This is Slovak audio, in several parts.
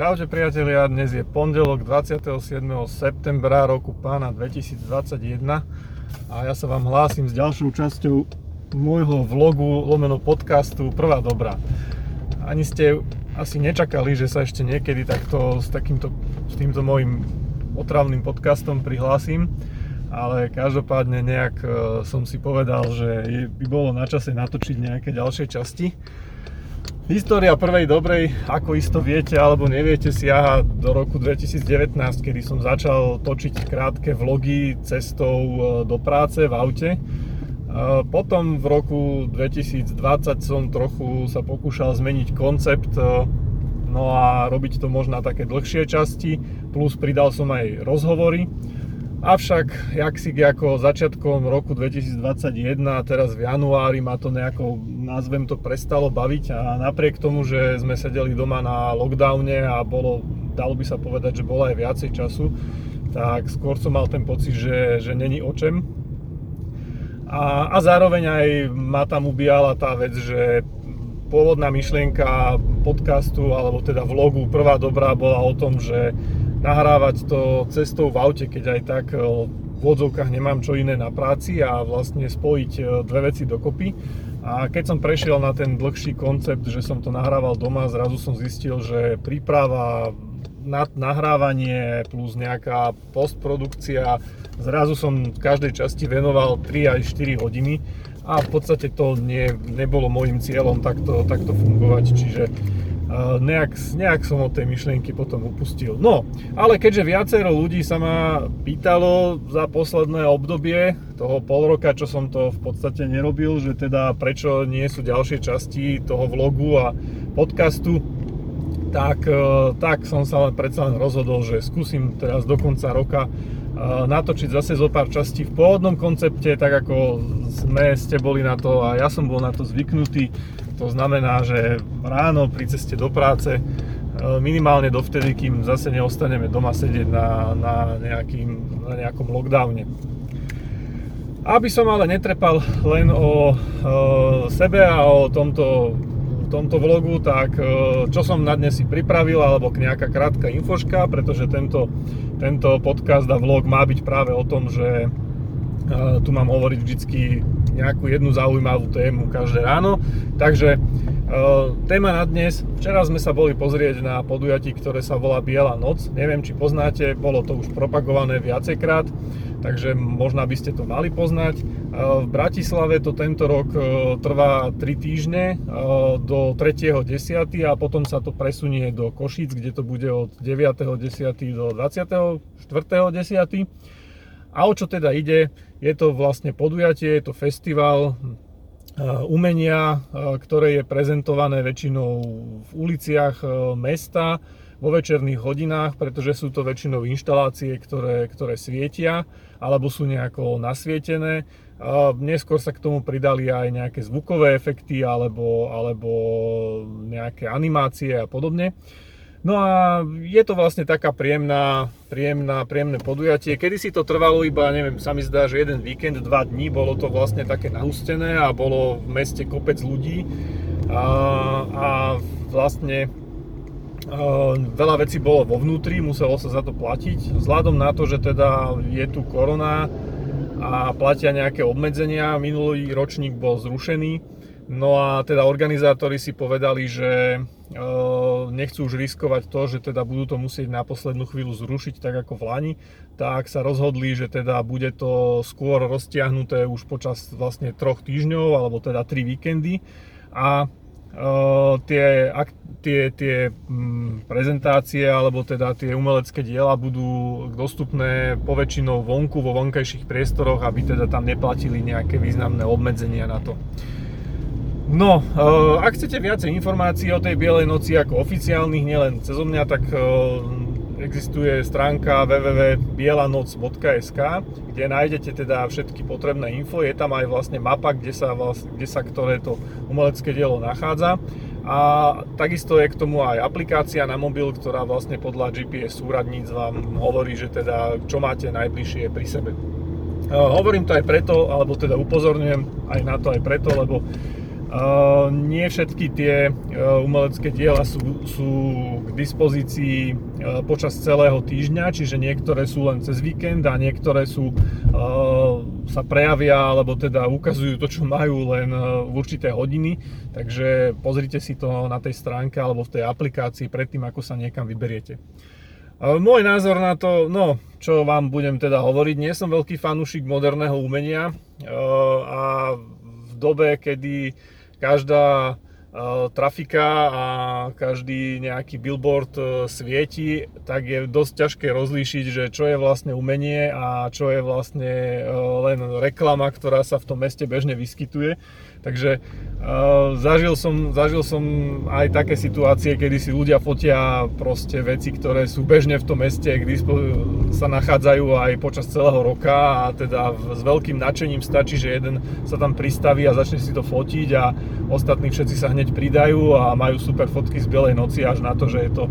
Čaute priatelia, dnes je pondelok 27. septembra roku pána 2021 a ja sa vám hlásim s ďalšou časťou môjho vlogu, lomeno podcastu Prvá dobrá. Ani ste asi nečakali, že sa ešte niekedy takto s, takýmto, s týmto môjim otravným podcastom prihlásim, ale každopádne nejak e, som si povedal, že by bolo na čase natočiť nejaké ďalšie časti História prvej dobrej, ako isto viete alebo neviete, siaha do roku 2019, kedy som začal točiť krátke vlogy cestou e, do práce v aute. E, potom v roku 2020 som trochu sa pokúšal zmeniť koncept, e, no a robiť to možno také dlhšie časti, plus pridal som aj rozhovory. Avšak, jak si ako začiatkom roku 2021, teraz v januári ma to nejako, nazvem to, prestalo baviť a napriek tomu, že sme sedeli doma na lockdowne a bolo, dalo by sa povedať, že bolo aj viacej času, tak skôr som mal ten pocit, že, že není o čem. A, a zároveň aj ma tam ubíjala tá vec, že pôvodná myšlienka podcastu, alebo teda vlogu Prvá dobrá bola o tom, že nahrávať to cestou v aute, keď aj tak e, v odzovkách nemám čo iné na práci a vlastne spojiť e, dve veci dokopy. A keď som prešiel na ten dlhší koncept, že som to nahrával doma, zrazu som zistil, že príprava, nahrávanie plus nejaká postprodukcia, zrazu som v každej časti venoval 3 aj 4 hodiny. A v podstate to nie, nebolo môjim cieľom takto, takto fungovať, čiže nejak, nejak som od tej myšlienky potom upustil. No, ale keďže viacero ľudí sa ma pýtalo za posledné obdobie toho pol roka, čo som to v podstate nerobil, že teda prečo nie sú ďalšie časti toho vlogu a podcastu, tak, e, tak som sa len predsa len rozhodol, že skúsim teraz do konca roka e, natočiť zase zo pár častí v pôvodnom koncepte, tak ako sme ste boli na to a ja som bol na to zvyknutý to znamená, že ráno pri ceste do práce, e, minimálne dovtedy, kým zase neostaneme doma sedieť na, na, nejakým, na nejakom lockdowne. Aby som ale netrepal len o, e, sebe a o tomto, tomto vlogu, tak e, čo som na dnes si pripravil, alebo nejaká krátka infoška, pretože tento, tento podcast a vlog má byť práve o tom, že tu mám hovoriť vždycky nejakú jednu zaujímavú tému každé ráno. Takže téma na dnes. Včera sme sa boli pozrieť na podujatí, ktoré sa volá Biela noc. Neviem, či poznáte, bolo to už propagované viacejkrát, takže možno by ste to mali poznať. V Bratislave to tento rok trvá 3 týždne do 3.10. a potom sa to presunie do Košíc, kde to bude od 9.10. do 24.10. A o čo teda ide? Je to vlastne podujatie, je to festival uh, umenia, uh, ktoré je prezentované väčšinou v uliciach uh, mesta vo večerných hodinách, pretože sú to väčšinou inštalácie, ktoré, ktoré svietia alebo sú nejako nasvietené. Neskôr sa k tomu pridali aj nejaké zvukové efekty alebo, alebo nejaké animácie a podobne. No a je to vlastne taká príjemná, príjemná, príjemné podujatie. Kedy si to trvalo iba, neviem, sa mi zdá, že jeden víkend, dva dní, bolo to vlastne také nahustené a bolo v meste kopec ľudí a, a vlastne a, veľa vecí bolo vo vnútri, muselo sa za to platiť. Vzhľadom na to, že teda je tu korona a platia nejaké obmedzenia, minulý ročník bol zrušený, no a teda organizátori si povedali, že nechcú už riskovať to, že teda budú to musieť na poslednú chvíľu zrušiť tak ako v Lani, tak sa rozhodli, že teda bude to skôr roztiahnuté už počas vlastne troch týždňov alebo teda tri víkendy a tie, tie, tie mm, prezentácie alebo teda tie umelecké diela budú dostupné poväčšinou vonku vo vonkajších priestoroch, aby teda tam neplatili nejaké významné obmedzenia na to. No, uh, ak chcete viacej informácií o tej Bielej noci ako oficiálnych, nielen cez mňa, tak uh, existuje stránka www.bielanoc.sk, kde nájdete teda všetky potrebné info. Je tam aj vlastne mapa, kde sa, kde sa ktoré to umelecké dielo nachádza. A takisto je k tomu aj aplikácia na mobil, ktorá vlastne podľa GPS súradníc vám hovorí, že teda čo máte najbližšie pri sebe. Uh, hovorím to aj preto, alebo teda upozorňujem aj na to aj preto, lebo Uh, nie všetky tie uh, umelecké diela sú, sú k dispozícii počas celého týždňa, čiže niektoré sú len cez víkend a niektoré sú, sa prejavia alebo teda ukazujú to, čo majú len v určité hodiny. Takže pozrite si to na tej stránke alebo v tej aplikácii predtým, ako sa niekam vyberiete. Môj názor na to, no, čo vám budem teda hovoriť, nie som veľký fanúšik moderného umenia a v dobe, kedy každá uh, trafika a každý nejaký billboard uh, svieti, tak je dosť ťažké rozlíšiť, že čo je vlastne umenie a čo je vlastne uh, len reklama, ktorá sa v tom meste bežne vyskytuje. Takže uh, zažil, som, zažil som aj také situácie, kedy si ľudia fotia proste veci, ktoré sú bežne v tom meste, kde sa nachádzajú aj počas celého roka a teda v, s veľkým nadšením stačí, že jeden sa tam pristaví a začne si to fotiť a ostatní všetci sa hneď pridajú a majú super fotky z Bielej noci až na to, že je to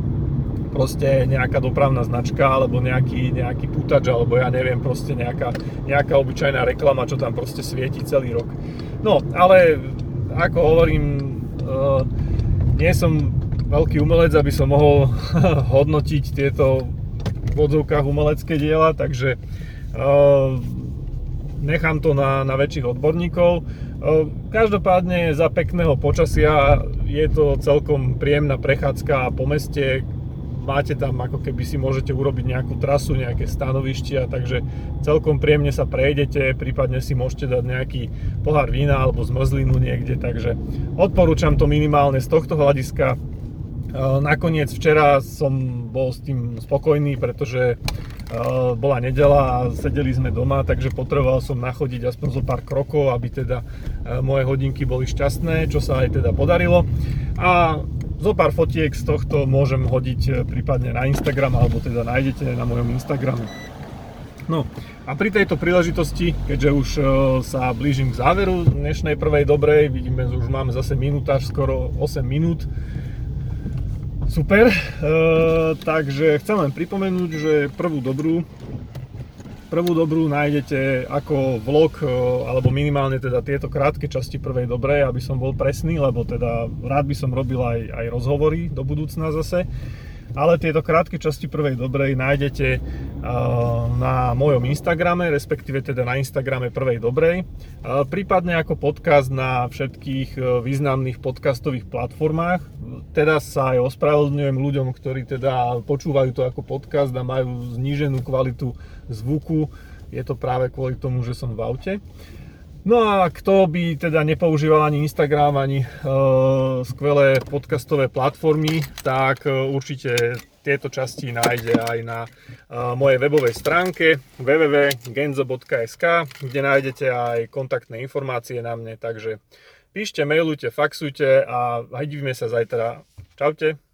proste nejaká dopravná značka alebo nejaký, nejaký putač alebo ja neviem, proste nejaká, nejaká obyčajná reklama, čo tam proste svieti celý rok. No, ale ako hovorím, uh, nie som veľký umelec, aby som mohol hodnotiť tieto v odzovkách umelecké diela, takže uh, nechám to na, na väčších odborníkov. Uh, každopádne za pekného počasia je to celkom príjemná prechádzka po meste, máte tam ako keby si môžete urobiť nejakú trasu, nejaké stanovištia, takže celkom príjemne sa prejdete, prípadne si môžete dať nejaký pohár vína alebo zmrzlinu niekde, takže odporúčam to minimálne z tohto hľadiska. E, nakoniec včera som bol s tým spokojný, pretože e, bola nedela a sedeli sme doma, takže potreboval som nachodiť aspoň zo pár krokov, aby teda e, moje hodinky boli šťastné, čo sa aj teda podarilo. A zo pár fotiek z tohto môžem hodiť e, prípadne na Instagram, alebo teda nájdete na mojom Instagrame. No a pri tejto príležitosti, keďže už e, sa blížim k záveru dnešnej prvej dobrej, vidíme, že už máme zase minútaž, skoro 8 minút. Super, e, takže chcem len pripomenúť, že prvú dobrú Prvú dobrú nájdete ako vlog, e, alebo minimálne teda tieto krátke časti prvej dobrej, aby som bol presný, lebo teda rád by som robil aj, aj rozhovory do budúcna zase ale tieto krátke časti prvej dobrej nájdete na mojom Instagrame, respektíve teda na Instagrame prvej dobrej, prípadne ako podcast na všetkých e, významných podcastových platformách. Teraz sa aj ospravedlňujem ľuďom, ktorí teda počúvajú to ako podcast a majú zníženú kvalitu zvuku. Je to práve kvôli tomu, že som v aute. No a kto by teda nepoužíval ani Instagram, ani uh, skvelé podcastové platformy, tak uh, určite tieto časti nájde aj na uh, mojej webovej stránke www.genzo.sk, kde nájdete aj kontaktné informácie na mne, takže píšte, mailujte, faxujte a vidíme sa zajtra. Čaute.